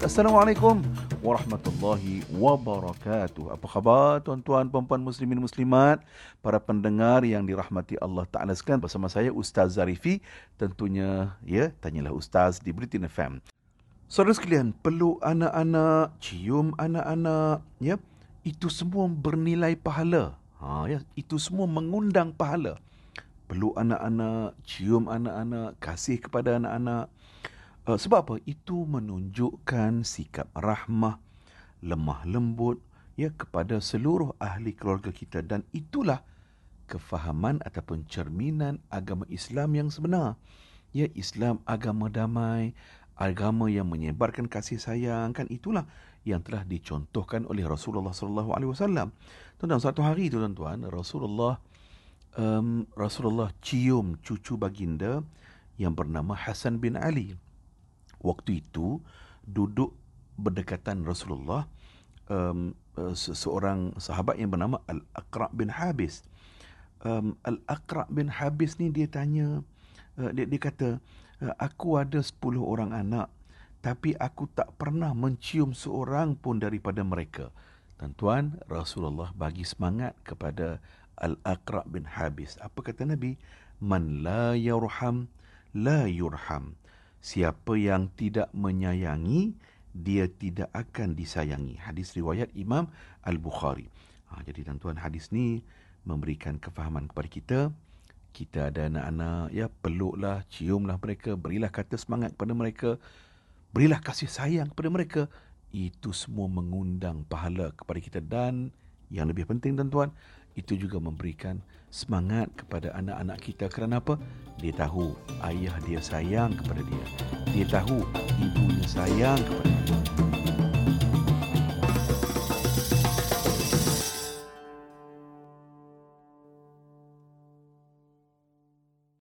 Assalamualaikum warahmatullahi wabarakatuh. Apa khabar tuan-tuan, puan-puan muslimin muslimat, para pendengar yang dirahmati Allah Taala sekalian bersama saya Ustaz Zarifi. Tentunya ya, tanyalah Ustaz di Britain FM. Saudara sekalian, peluk anak-anak, cium anak-anak, ya, itu semua bernilai pahala. Ha, ya, itu semua mengundang pahala. Peluk anak-anak, cium anak-anak, kasih kepada anak-anak. Uh, sebab apa? Itu menunjukkan sikap rahmah, lemah lembut ya kepada seluruh ahli keluarga kita dan itulah kefahaman ataupun cerminan agama Islam yang sebenar. Ya Islam agama damai, agama yang menyebarkan kasih sayang kan itulah yang telah dicontohkan oleh Rasulullah sallallahu alaihi wasallam. Tuan satu hari tu tuan-tuan Rasulullah um, Rasulullah cium cucu baginda yang bernama Hasan bin Ali. Waktu itu duduk berdekatan Rasulullah um, uh, seorang sahabat yang bernama Al-Aqra bin Habis. Um, Al-Aqra bin Habis ni dia tanya uh, dia, dia kata Eh, aku ada 10 orang anak tapi aku tak pernah mencium seorang pun daripada mereka. Tuan-tuan, Rasulullah bagi semangat kepada Al-Aqra bin Habis. Apa kata Nabi? Man la yurham, la yurham. Siapa yang tidak menyayangi, dia tidak akan disayangi. Hadis riwayat Imam Al-Bukhari. Ha, jadi tuan-tuan, hadis ni memberikan kefahaman kepada kita kita ada anak-anak ya peluklah ciumlah mereka berilah kata semangat kepada mereka berilah kasih sayang kepada mereka itu semua mengundang pahala kepada kita dan yang lebih penting tuan-tuan itu juga memberikan semangat kepada anak-anak kita. Kerana apa? Dia tahu ayah dia sayang kepada dia. Dia tahu ibunya sayang kepada dia